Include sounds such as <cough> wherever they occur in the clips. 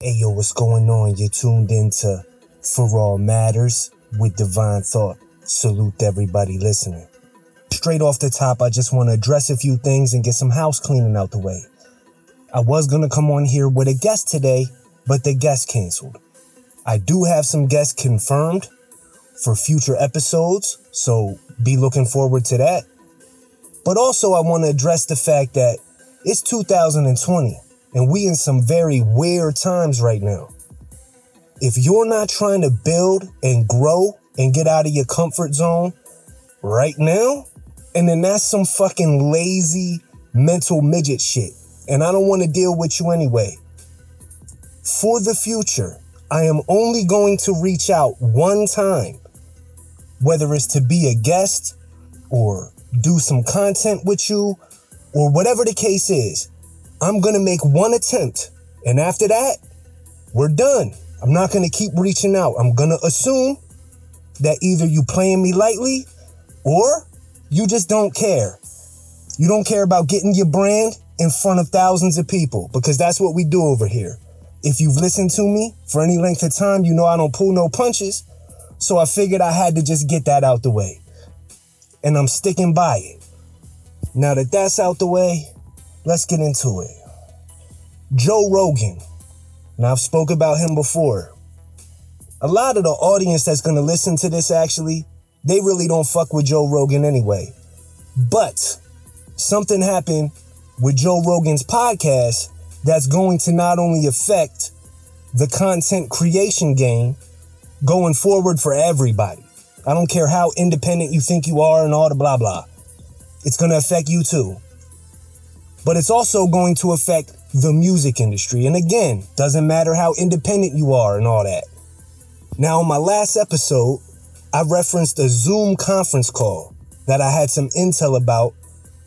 Hey yo, what's going on? You're tuned into For All Matters with Divine Thought. Salute everybody listening. Straight off the top, I just want to address a few things and get some house cleaning out the way. I was going to come on here with a guest today, but the guest canceled. I do have some guests confirmed for future episodes, so be looking forward to that. But also, I want to address the fact that it's 2020 and we in some very weird times right now. If you're not trying to build and grow and get out of your comfort zone right now, and then that's some fucking lazy mental midget shit. And I don't want to deal with you anyway. For the future, I am only going to reach out one time, whether it's to be a guest or do some content with you or whatever the case is. I'm going to make one attempt. And after that, we're done. I'm not going to keep reaching out. I'm going to assume that either you playing me lightly or you just don't care. You don't care about getting your brand in front of thousands of people because that's what we do over here. If you've listened to me for any length of time, you know I don't pull no punches. So I figured I had to just get that out the way. And I'm sticking by it. Now that that's out the way, let's get into it. Joe Rogan. Now I've spoke about him before. A lot of the audience that's going to listen to this actually, they really don't fuck with Joe Rogan anyway. But something happened with Joe Rogan's podcast that's going to not only affect the content creation game going forward for everybody. I don't care how independent you think you are and all the blah blah. It's going to affect you too. But it's also going to affect the music industry. And again, doesn't matter how independent you are and all that. Now, on my last episode, I referenced a Zoom conference call that I had some intel about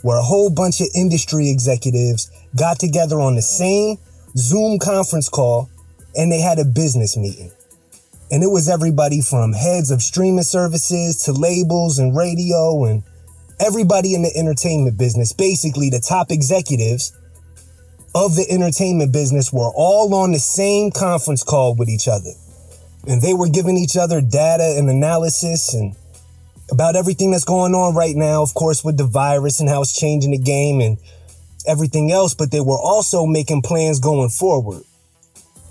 where a whole bunch of industry executives got together on the same Zoom conference call and they had a business meeting. And it was everybody from heads of streaming services to labels and radio and everybody in the entertainment business, basically the top executives of the entertainment business were all on the same conference call with each other. And they were giving each other data and analysis and about everything that's going on right now, of course, with the virus and how it's changing the game and everything else, but they were also making plans going forward.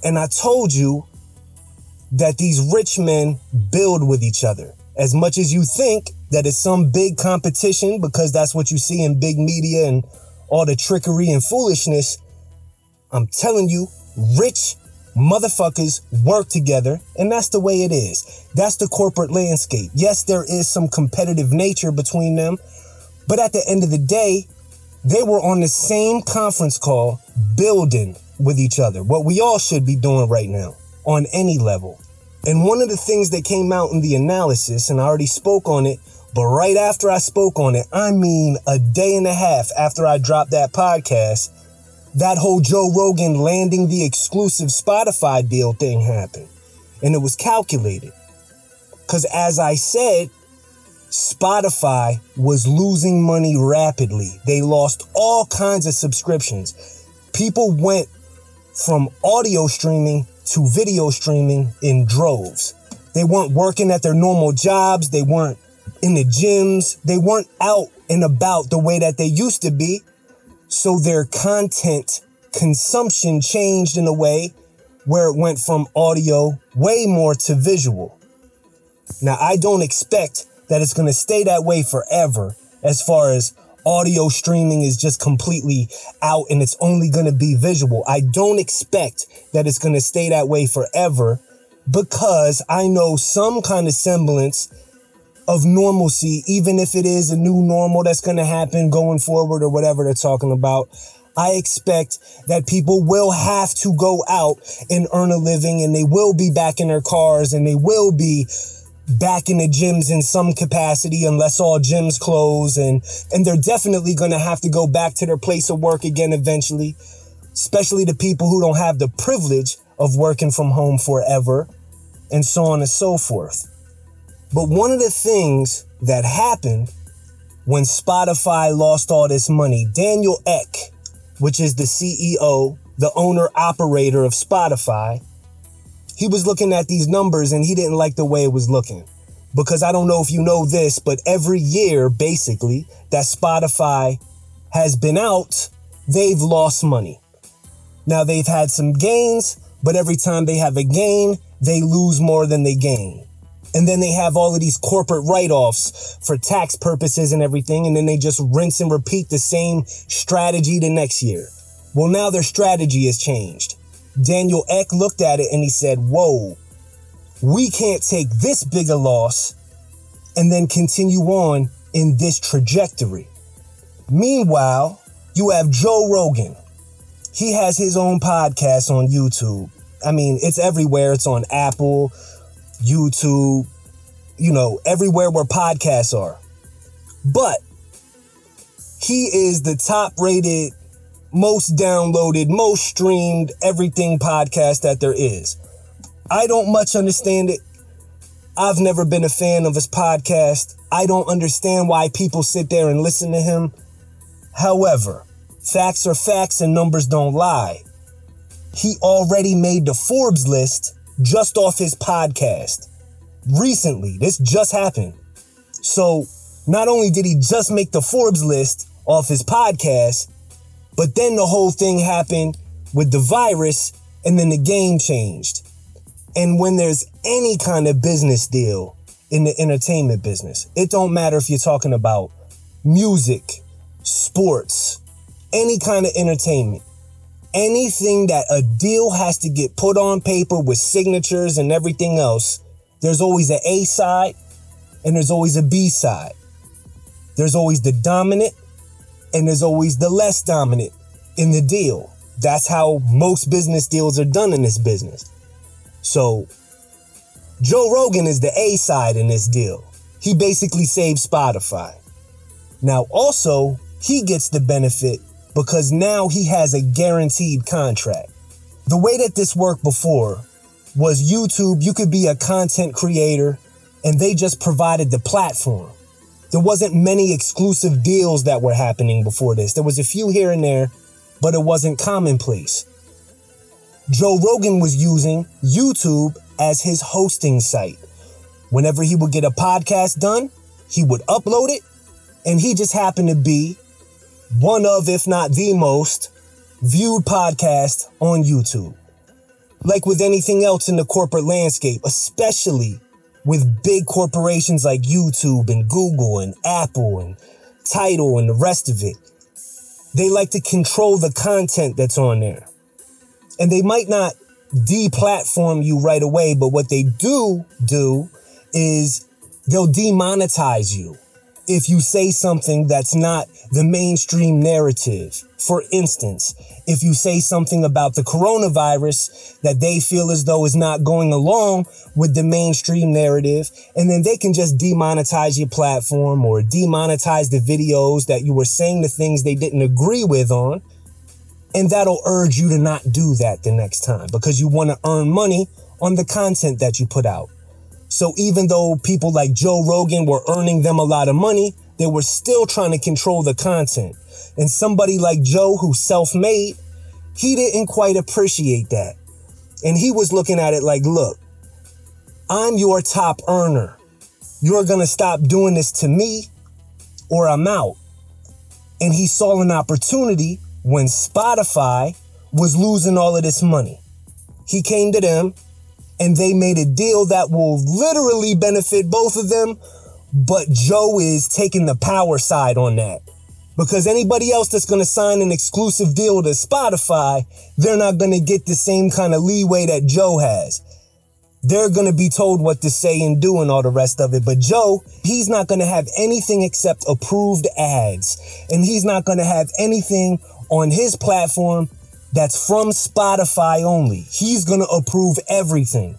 And I told you that these rich men build with each other. As much as you think that it's some big competition, because that's what you see in big media and all the trickery and foolishness, I'm telling you, rich motherfuckers work together, and that's the way it is. That's the corporate landscape. Yes, there is some competitive nature between them, but at the end of the day, they were on the same conference call building with each other, what we all should be doing right now on any level. And one of the things that came out in the analysis, and I already spoke on it, but right after I spoke on it, I mean a day and a half after I dropped that podcast, that whole Joe Rogan landing the exclusive Spotify deal thing happened. And it was calculated. Because as I said, Spotify was losing money rapidly. They lost all kinds of subscriptions. People went from audio streaming to video streaming in droves. They weren't working at their normal jobs. They weren't in the gyms. They weren't out and about the way that they used to be. So their content consumption changed in a way where it went from audio way more to visual. Now, I don't expect that it's going to stay that way forever as far as audio streaming is just completely out and it's only going to be visual. I don't expect that it's going to stay that way forever because I know some kind of semblance of normalcy, even if it is a new normal that's going to happen going forward or whatever they're talking about. I expect that people will have to go out and earn a living and they will be back in their cars and they will be back in the gyms in some capacity unless all gyms close and and they're definitely going to have to go back to their place of work again eventually especially the people who don't have the privilege of working from home forever and so on and so forth but one of the things that happened when Spotify lost all this money, Daniel Ek, which is the CEO, the owner operator of Spotify, he was looking at these numbers and he didn't like the way it was looking. Because I don't know if you know this, but every year, basically, that Spotify has been out, they've lost money. Now they've had some gains, but every time they have a gain, they lose more than they gain. And then they have all of these corporate write offs for tax purposes and everything. And then they just rinse and repeat the same strategy the next year. Well, now their strategy has changed. Daniel Ek looked at it and he said, Whoa, we can't take this big a loss and then continue on in this trajectory. Meanwhile, you have Joe Rogan. He has his own podcast on YouTube. I mean, it's everywhere. It's on Apple, YouTube, you know, everywhere where podcasts are. But he is the top rated, most downloaded, most streamed, everything podcast that there is. I don't much understand it. I've never been a fan of his podcast. I don't understand why people sit there and listen to him. However, facts are facts and numbers don't lie. He already made the Forbes list just off his podcast. Recently, this just happened. So, not only did he just make the Forbes list off his podcast, but then the whole thing happened with the virus and then the game changed. And when there's any kind of business deal in the entertainment business, it don't matter if you're talking about music, sports, any kind of entertainment anything that a deal has to get put on paper with signatures and everything else, there's always an A side and there's always a B side. There's always the dominant and there's always the less dominant in the deal. That's how most business deals are done in this business. So, Joe Rogan is the A side in this deal. He basically saved Spotify. Now, also, he gets the benefit because now he has a guaranteed contract. The way that this worked before was YouTube, you could be a content creator and they just provided the platform. There wasn't many exclusive deals that were happening before this. There was a few here and there, but it wasn't commonplace. Joe Rogan was using YouTube as his hosting site. Whenever he would get a podcast done, he would upload it, and he just happened to be one of, if not the most viewed podcast on YouTube. Like with anything else in the corporate landscape, especially with big corporations like YouTube and Google and Apple and Tidal and the rest of it, they like to control the content that's on there. And they might not deplatform you right away, but what they do do is they'll demonetize you if you say something that's not the mainstream narrative. For instance, if you say something about the coronavirus that they feel as though is not going along with the mainstream narrative, and then they can just demonetize your platform or demonetize the videos that you were saying the things they didn't agree with on. And that'll urge you to not do that the next time because you want to earn money on the content that you put out. So even though people like Joe Rogan were earning them a lot of money, they were still trying to control the content. And somebody like Joe, who's self made, he didn't quite appreciate that. And he was looking at it like, look, I'm your top earner. You're going to stop doing this to me or I'm out. And he saw an opportunity when Spotify was losing all of this money. He came to them and they made a deal that will literally benefit both of them. But Joe is taking the power side on that. Because anybody else that's going to sign an exclusive deal to Spotify, they're not going to get the same kind of leeway that Joe has. They're going to be told what to say and do and all the rest of it. But Joe, he's not going to have anything except approved ads. And he's not going to have anything on his platform that's from Spotify only. He's going to approve everything.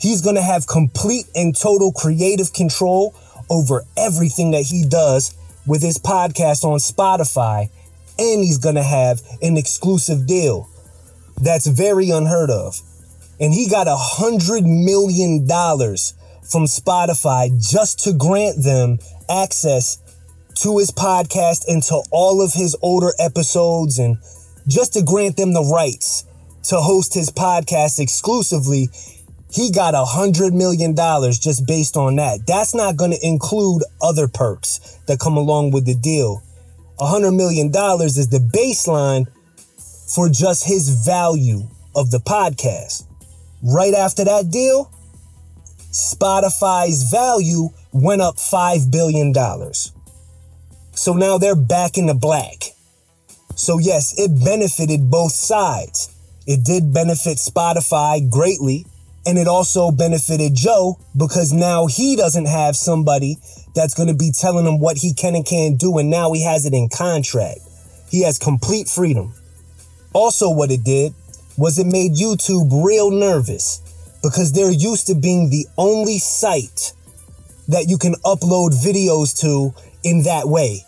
He's going to have complete and total creative control over everything that he does with his podcast on Spotify. And he's going to have an exclusive deal that's very unheard of. And he got a hundred million dollars from Spotify just to grant them access to his podcast and to all of his older episodes and just to grant them the rights to host his podcast exclusively, he got a hundred million dollars just based on that. That's not going to include other perks that come along with the deal. A hundred million dollars is the baseline for just his value of the podcast. Right after that deal, Spotify's value went up $5 billion. So now they're back in the black. So, yes, it benefited both sides. It did benefit Spotify greatly, and it also benefited Joe because now he doesn't have somebody that's going to be telling him what he can and can't do, and now he has it in contract. He has complete freedom. Also, what it did was it made YouTube real nervous because they're used to being the only site that you can upload videos to in that way.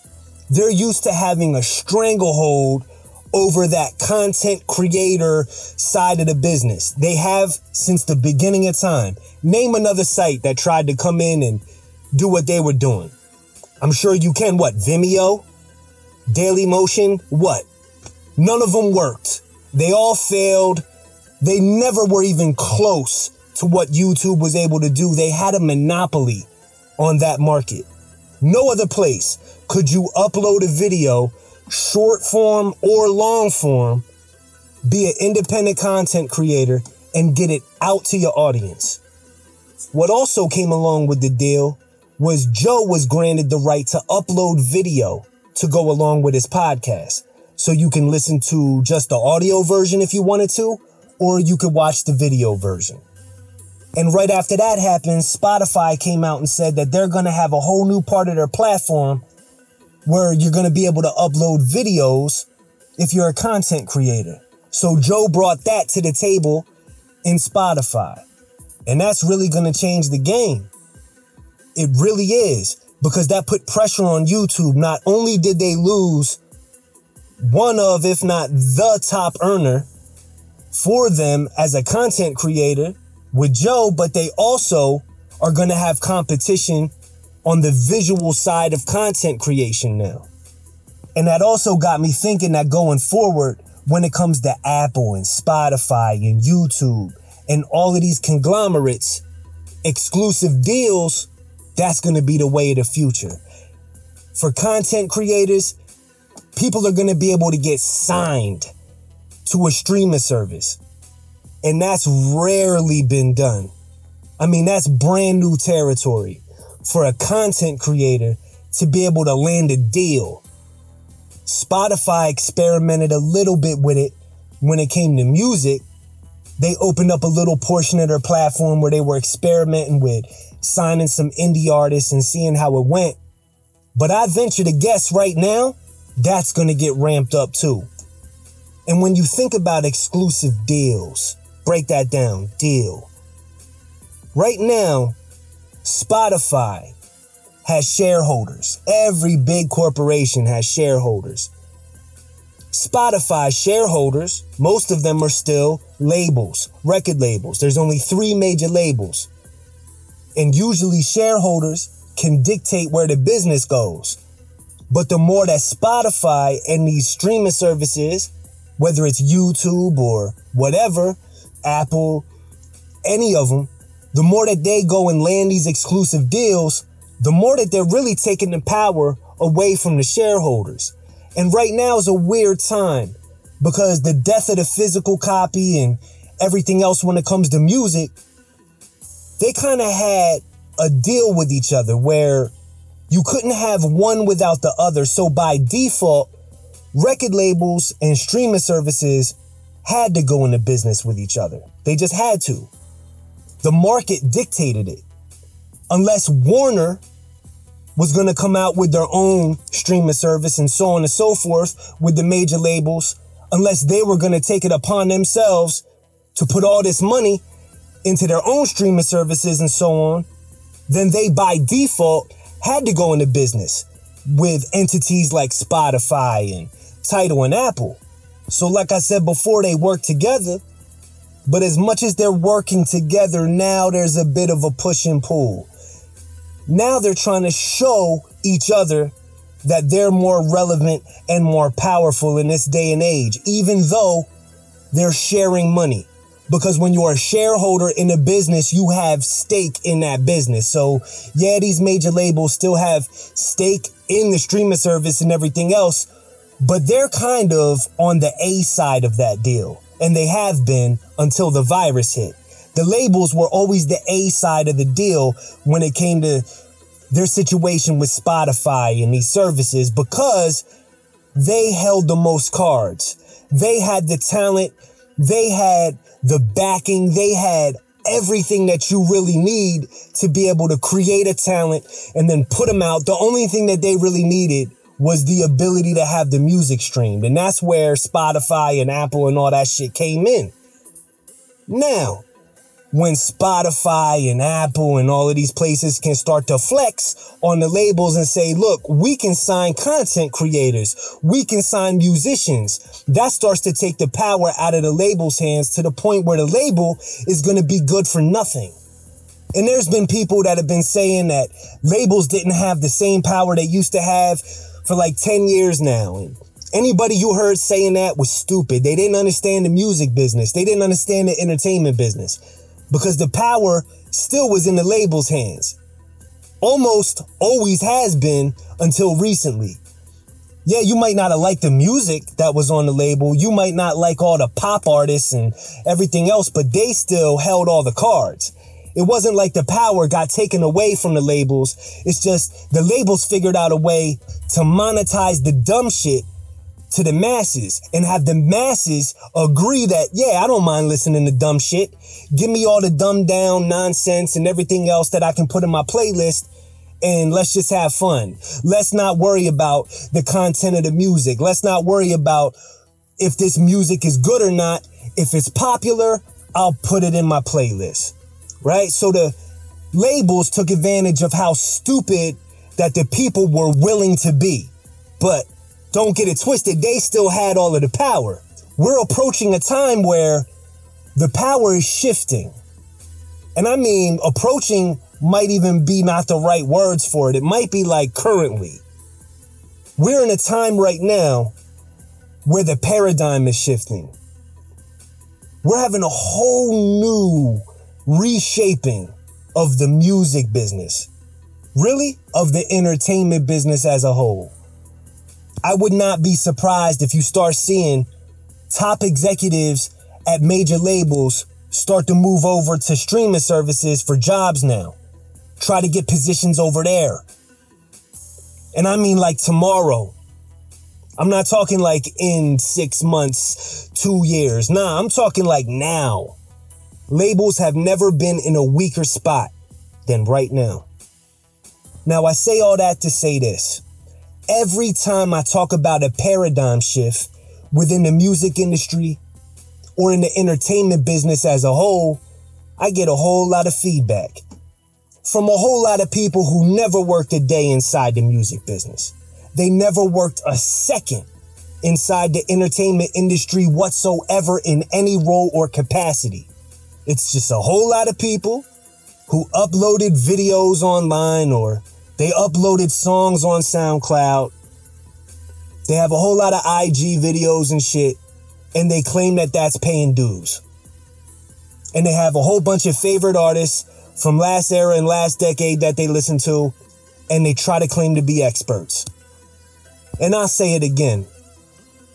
They're used to having a stranglehold over that content creator side of the business. They have since the beginning of time. Name another site that tried to come in and do what they were doing. I'm sure you can. What? Vimeo? Daily Motion? What? None of them worked. They all failed. They never were even close to what YouTube was able to do. They had a monopoly on that market. No other place could you upload a video, short form or long form, be an independent content creator, and get it out to your audience. What also came along with the deal was Joe was granted the right to upload video to go along with his podcast. So you can listen to just the audio version if you wanted to, or you could watch the video version. And right after that happened, Spotify came out and said that they're going to have a whole new part of their platform where you're going to be able to upload videos if you're a content creator. So Joe brought that to the table in Spotify. And that's really going to change the game. It really is because that put pressure on YouTube. Not only did they lose one of, if not the top earner for them as a content creator with Joe, but they also are going to have competition on the visual side of content creation now. And that also got me thinking that going forward, when it comes to Apple and Spotify and YouTube and all of these conglomerates, exclusive deals, that's going to be the way of the future. For content creators, people are going to be able to get signed to a streaming service. And that's rarely been done. I mean, that's brand new territory for a content creator to be able to land a deal. Spotify experimented a little bit with it when it came to music. They opened up a little portion of their platform where they were experimenting with signing some indie artists and seeing how it went. But I venture to guess right now, that's going to get ramped up too. And when you think about exclusive deals, break that down deal. Right now, Spotify has shareholders. Every big corporation has shareholders. Spotify shareholders, most of them are still labels, record labels. There's only three major labels. And usually shareholders can dictate where the business goes. But the more that Spotify and these streaming services, whether it's YouTube or whatever, Apple, any of them, the more that they go and land these exclusive deals, the more that they're really taking the power away from the shareholders. And right now is a weird time because the death of the physical copy and everything else when it comes to music, they kind of had a deal with each other where you couldn't have one without the other. So by default, record labels and streaming services had to go into business with each other. They just had to. The market dictated it. Unless Warner was going to come out with their own streaming service and so on and so forth with the major labels, unless they were going to take it upon themselves to put all this money into their own streaming services and so on, then they by default had to go into business with entities like Spotify and Tidal and Apple. So, like I said before, they work together. But as much as they're working together, now there's a bit of a push and pull. Now they're trying to show each other that they're more relevant and more powerful in this day and age, even though they're sharing money. Because when you're a shareholder in a business, you have stake in that business. So, yeah, these major labels still have stake in the streaming service and everything else, but they're kind of on the A side of that deal. And they have been until the virus hit. The labels were always the A side of the deal when it came to their situation with Spotify and these services because they held the most cards. They had the talent. They had the backing. They had everything that you really need to be able to create a talent and then put them out. The only thing that they really needed was the ability to have the music streamed. And that's where Spotify and Apple and all that shit came in. Now, when Spotify and Apple and all of these places can start to flex on the labels and say, look, we can sign content creators. We can sign musicians. That starts to take the power out of the label's hands to the point where the label is going to be good for nothing. And there's been people that have been saying that labels didn't have the same power they used to have for like 10 years now. And anybody you heard saying that was stupid. They didn't understand the music business. They didn't understand the entertainment business because the power still was in the label's hands. Almost always has been until recently. Yeah, you might not have liked the music that was on the label. You might not like all the pop artists and everything else, but they still held all the cards. It wasn't like the power got taken away from the labels. It's just the labels figured out a way to monetize the dumb shit to the masses and have the masses agree that, yeah, I don't mind listening to dumb shit. Give me all the dumbed down nonsense and everything else that I can put in my playlist and let's just have fun. Let's not worry about the content of the music. Let's not worry about if this music is good or not. If it's popular, I'll put it in my playlist. Right? So the labels took advantage of how stupid that the people were willing to be. But don't get it twisted, they still had all of the power. We're approaching a time where the power is shifting. And I mean, approaching might even be not the right words for it. It might be like currently. We're in a time right now where the paradigm is shifting. We're having a whole new reshaping of the music business. Really? Of the entertainment business as a whole. I would not be surprised if you start seeing top executives at major labels start to move over to streaming services for jobs now. Try to get positions over there. And I mean like tomorrow. I'm not talking like in six months, two years. Nah, I'm talking like now. Labels have never been in a weaker spot than right now. Now, I say all that to say this every time I talk about a paradigm shift within the music industry or in the entertainment business as a whole, I get a whole lot of feedback from a whole lot of people who never worked a day inside the music business. They never worked a second inside the entertainment industry whatsoever in any role or capacity. It's just a whole lot of people who uploaded videos online or they uploaded songs on SoundCloud. They have a whole lot of IG videos and shit, and they claim that that's paying dues. And they have a whole bunch of favorite artists from last era and last decade that they listen to, and they try to claim to be experts. And I'll say it again.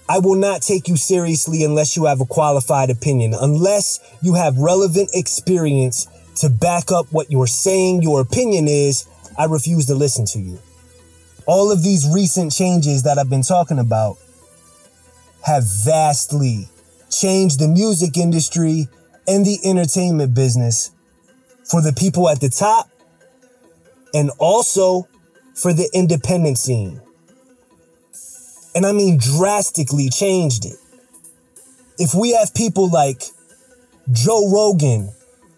I will not take you seriously unless you have a qualified opinion, unless you have relevant experience to back up what you're saying your opinion is I refuse to listen to you. All of these recent changes that I've been talking about have vastly changed the music industry and the entertainment business for the people at the top and also for the independent scene. And I mean drastically changed it. If we have people like Joe Rogan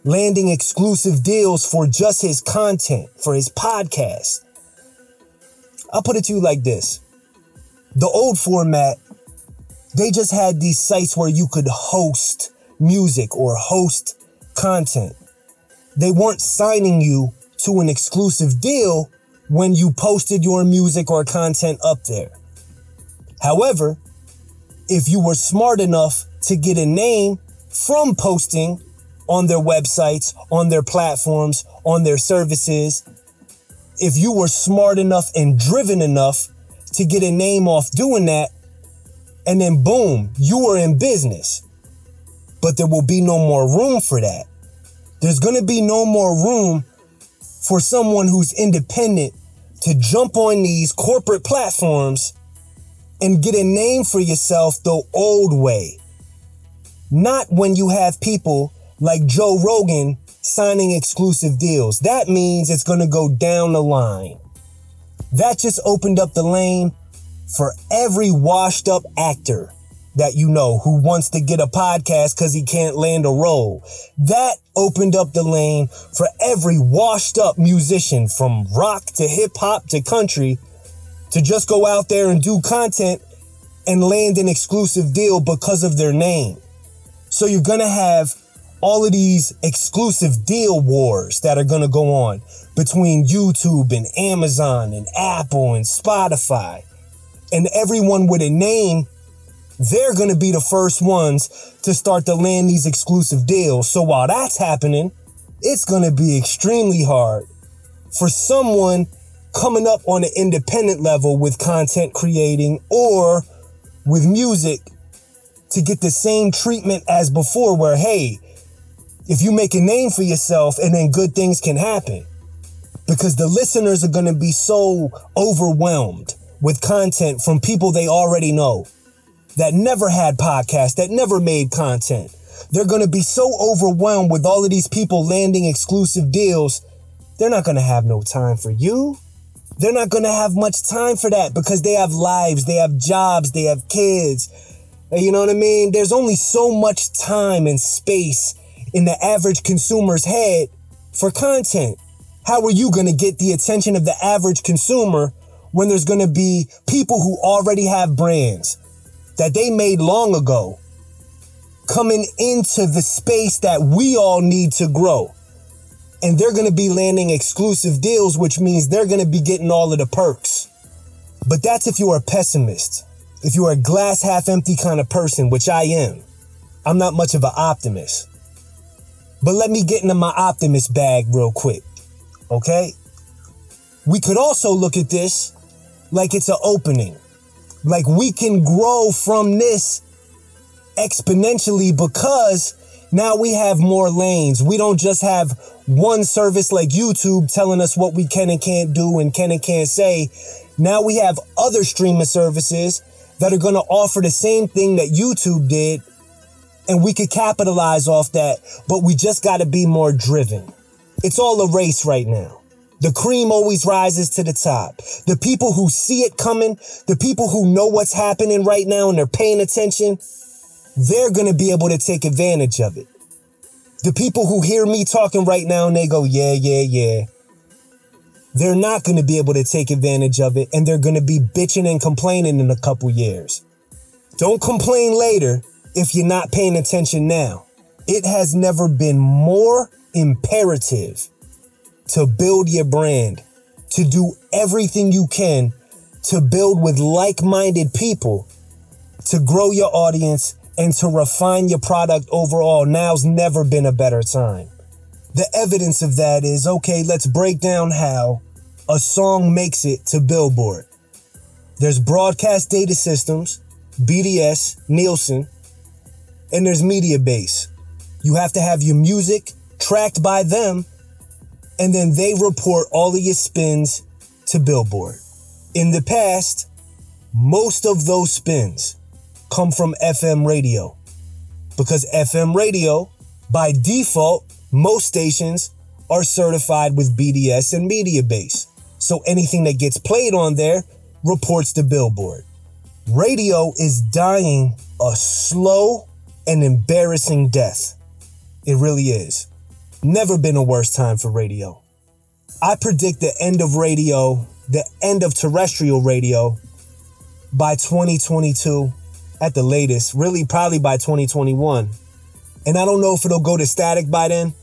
landing exclusive deals for just his content, for his podcast. I'll put it to you like this the old format, they just had these sites where you could host music or host content. They weren't signing you to an exclusive deal when you posted your music or content up there. However, if you were smart enough to get a name from posting on their websites, on their platforms, on their services, if you were smart enough and driven enough to get a name off doing that, and then boom, you were in business. But there will be no more room for that. There's to be no more room for someone who's independent to jump on these corporate platforms and get a name for yourself the old way. Not when you have people like Joe Rogan signing exclusive deals. That means it's going to go down the line. That just opened up the lane for every washed up actor that you know who wants to get a podcast because he can't land a role. That opened up the lane for every washed up musician from rock to hip hop to country to just go out there and do content and land an exclusive deal because of their name. So you're going to have all of these exclusive deal wars that are going to go on between YouTube and Amazon and Apple and Spotify. And everyone with a name, they're going to be the first ones to start to land these exclusive deals. So while that's happening, it's going to be extremely hard for someone coming up on an independent level with content creating or with music to get the same treatment as before, where, hey, if you make a name for yourself and then good things can happen. Because the listeners are going to be so overwhelmed with content from people they already know that never had podcasts, that never made content. They're going to be so overwhelmed with all of these people landing exclusive deals. They're not going to have no time for you. They're not going to have much time for that because they have lives, they have jobs, they have kids. Uh, you know what I mean? There's only so much time and space in the average consumer's head for content. How are you going to get the attention of the average consumer when there's going to be people who already have brands that they made long ago coming into the space that we all need to grow? And they're going to be landing exclusive deals, which means they're going to be getting all of the perks. But that's if you're a pessimist. If you're a glass half empty kind of person, which I am. I'm not much of an optimist. But let me get into my optimist bag real quick. Okay? We could also look at this like it's an opening. Like we can grow from this exponentially because now we have more lanes. We don't just have one service like YouTube telling us what we can and can't do and can and can't say. Now we have other streaming services that are going to offer the same thing that YouTube did and we could capitalize off that, but we just got to be more driven. It's all a race right now. The cream always rises to the top. The people who see it coming, the people who know what's happening right now and they're paying attention, they're going to be able to take advantage of it. The people who hear me talking right now and they go, yeah, yeah, yeah. They're not going to be able to take advantage of it and they're going to be bitching and complaining in a couple years. Don't complain later if you're not paying attention now. It has never been more imperative to build your brand, to do everything you can to build with like minded people, to grow your audience, and to refine your product overall. Now's never been a better time. The evidence of that is okay, let's break down how a song makes it to Billboard. There's broadcast data systems, BDS, Nielsen, and there's Mediabase. You have to have your music tracked by them, and then they report all of your spins to Billboard. In the past, most of those spins come from FM radio because FM radio, by default, most stations are certified with BDS and Mediabase. So anything that gets played on there reports to Billboard. Radio is dying a slow and embarrassing death. It really is. Never been a worse time for radio. I predict the end of radio, the end of terrestrial radio by 2022 at the latest, really probably by 2021. And I don't know if it'll go to static by then,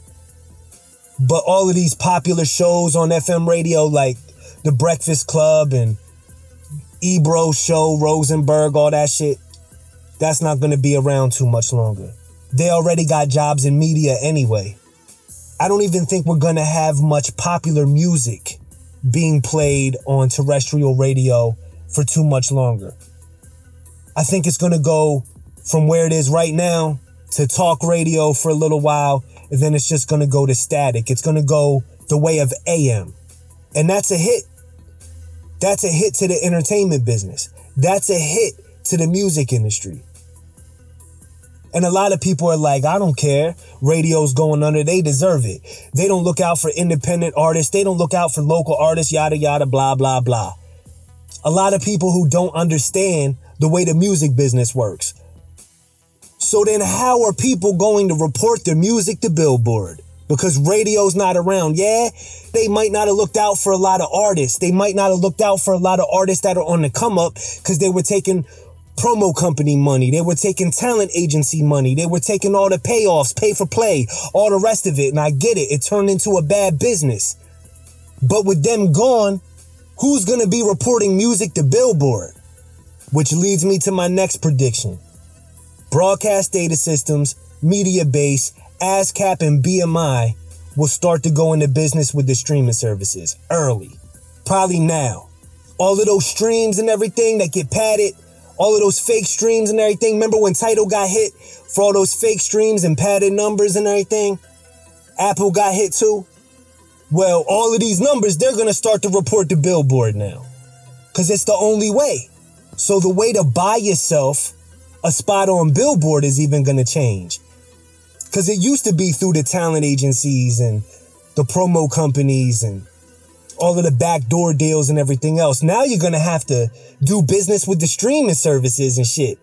but all of these popular shows on FM radio like The Breakfast Club and Ebro Show, Rosenberg, all that shit. That's not to be around too much longer. They already got jobs in media anyway. I don't even think we're to have much popular music being played on terrestrial radio for too much longer. I think it's going to go from where it is right now to talk radio for a little while, and then it's just going to go to static. It's going to go the way of AM. And that's a hit. That's a hit to the entertainment business. That's a hit to the music industry. And a lot of people are like, I don't care. Radio's going under. They deserve it. They don't look out for independent artists. They don't look out for local artists, yada, yada, blah, blah, blah. A lot of people who don't understand the way the music business works. So then, how are people going to report their music to Billboard? Because radio's not around. Yeah, they might not have looked out for a lot of artists. They might not have looked out for a lot of artists that are on the come up because they were taking promo company money. They were taking talent agency money. They were taking all the payoffs, pay for play, all the rest of it. And I get it. It turned into a bad business. But with them gone, who's going to be reporting music to Billboard? Which leads me to my next prediction. Broadcast data systems, Mediabase, ASCAP, and BMI will start to go into business with the streaming services early. Probably now. All of those streams and everything that get padded, all of those fake streams and everything. Remember when Tidal got hit for all those fake streams and padded numbers and everything? Apple got hit too. Well, all of these numbers, they're going to start to report to Billboard now because it's the only way. So the way to buy yourself a spot on Billboard is even going to change. Because it used to be through the talent agencies and the promo companies and all of the backdoor deals and everything else. Now you're going to have to do business with the streaming services and shit.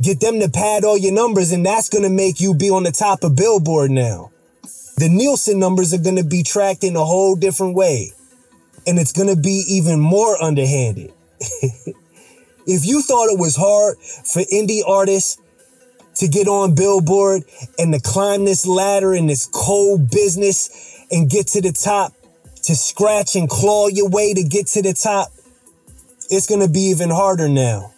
Get them to pad all your numbers, and that's going to make you be on the top of Billboard now. The Nielsen numbers are going to be tracked in a whole different way, and it's going to be even more underhanded. <laughs> if you thought it was hard for indie artists to get on Billboard and to climb this ladder in this cold business and get to the top, to scratch and claw your way to get to the top, it's going to be even harder now.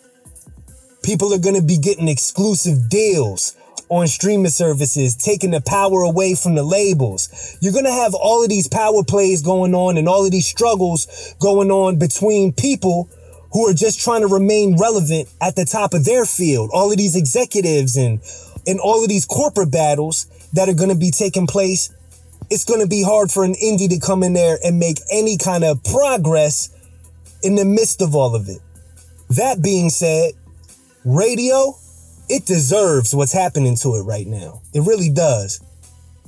People are going to be getting exclusive deals on streaming services, taking the power away from the labels. You're going to have all of these power plays going on and all of these struggles going on between people who are just trying to remain relevant at the top of their field. All of these executives and, and all of these corporate battles that are going to be taking place. It's going to be hard for an indie to come in there and make any kind of progress in the midst of all of it. That being said, radio, it deserves what's happening to it right now. It really does.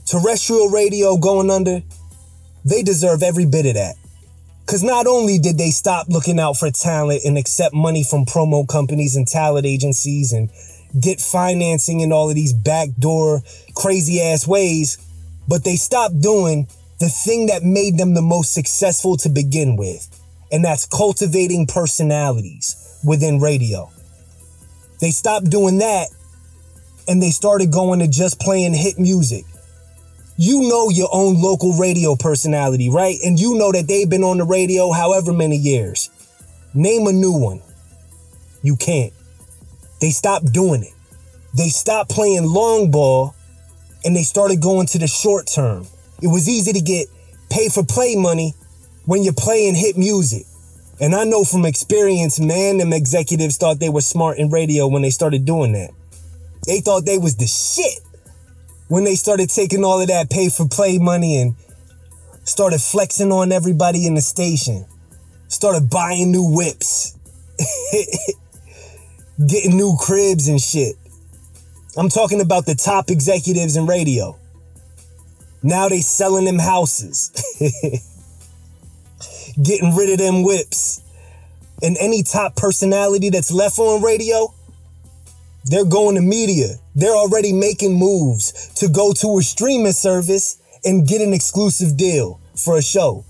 Terrestrial radio going under, they deserve every bit of that. Because not only did they stop looking out for talent and accept money from promo companies and talent agencies and get financing in all of these backdoor crazy ass ways, but they stopped doing the thing that made them the most successful to begin with, and that's cultivating personalities within radio. They stopped doing that and they started going to just playing hit music you know your own local radio personality, right? And you know that they've been on the radio however many years. Name a new one. You can't. They stopped doing it. They stopped playing long ball and they started going to the short term. It was easy to get pay for play money when you're playing hit music. And I know from experience, man, them executives thought they were smart in radio when they started doing that. They thought they was the shit when they started taking all of that pay for play money and started flexing on everybody in the station, started buying new whips, <laughs> getting new cribs and shit. I'm talking about the top executives in radio. Now they selling them houses, <laughs> getting rid of them whips. And any top personality that's left on radio, they're going to media. They're already making moves to go to a streaming service and get an exclusive deal for a show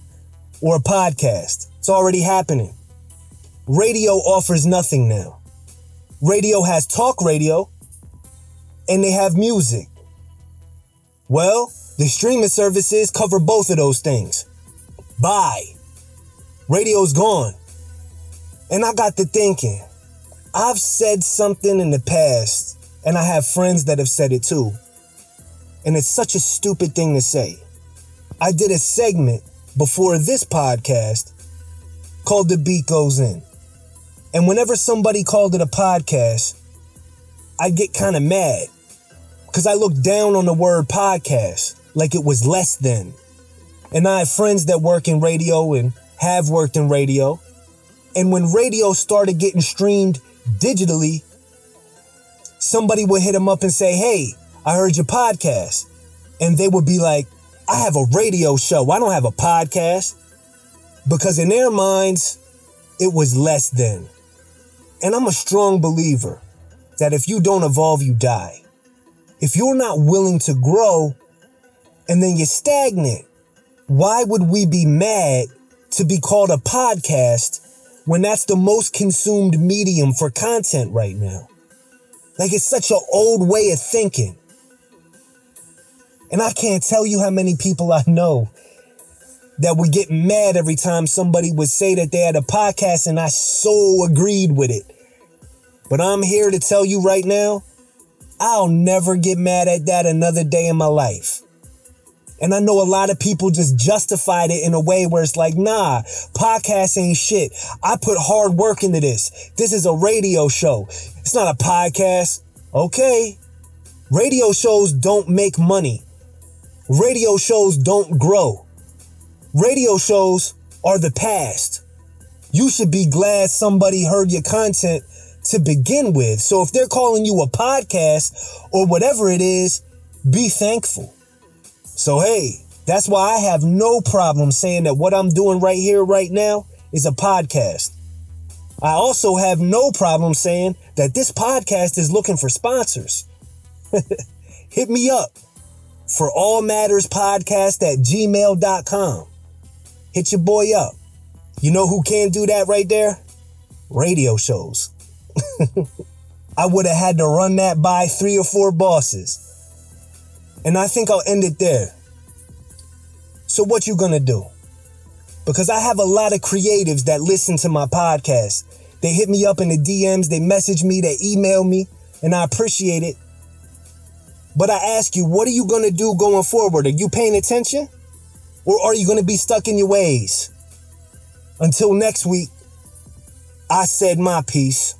or a podcast. It's already happening. Radio offers nothing now. Radio has talk radio and they have music. Well, the streaming services cover both of those things. Bye. Radio's gone. And I got to thinking, I've said something in the past, and I have friends that have said it too. And it's such a stupid thing to say. I did a segment before this podcast called The Beat Goes In. And whenever somebody called it a podcast, I get kind of mad because I look down on the word podcast like it was less than. And I have friends that work in radio and have worked in radio. And when radio started getting streamed digitally, somebody would hit them up and say, Hey, I heard your podcast. And they would be like, I have a radio show. I don't have a podcast. Because in their minds, it was less than. And I'm a strong believer that if you don't evolve, you die. If you're not willing to grow and then you're stagnant, why would we be mad to be called a podcast when that's the most consumed medium for content right now? Like it's such an old way of thinking. And I can't tell you how many people I know that would get mad every time somebody would say that they had a podcast and I so agreed with it. But I'm here to tell you right now, I'll never get mad at that another day in my life. And I know a lot of people just justified it in a way where it's like, nah, podcast ain't shit. I put hard work into this. This is a radio show. It's not a podcast. Okay. Radio shows don't make money. Radio shows don't grow. Radio shows are the past. You should be glad somebody heard your content to begin with. So if they're calling you a podcast or whatever it is, be thankful. So hey, that's why I have no problem saying that what I'm doing right here, right now, is a podcast. I also have no problem saying that this podcast is looking for sponsors. <laughs> Hit me up for all matters podcast at gmail.com. Hit your boy up. You know who can do that right there? Radio shows. <laughs> I would have had to run that by three or four bosses. And I think I'll end it there. So what you gonna do? Because I have a lot of creatives that listen to my podcast. They hit me up in the DMs, they message me, they email me, and I appreciate it. But I ask you, what are you gonna do going forward? Are you paying attention? Or are you gonna be stuck in your ways? Until next week, I said my piece.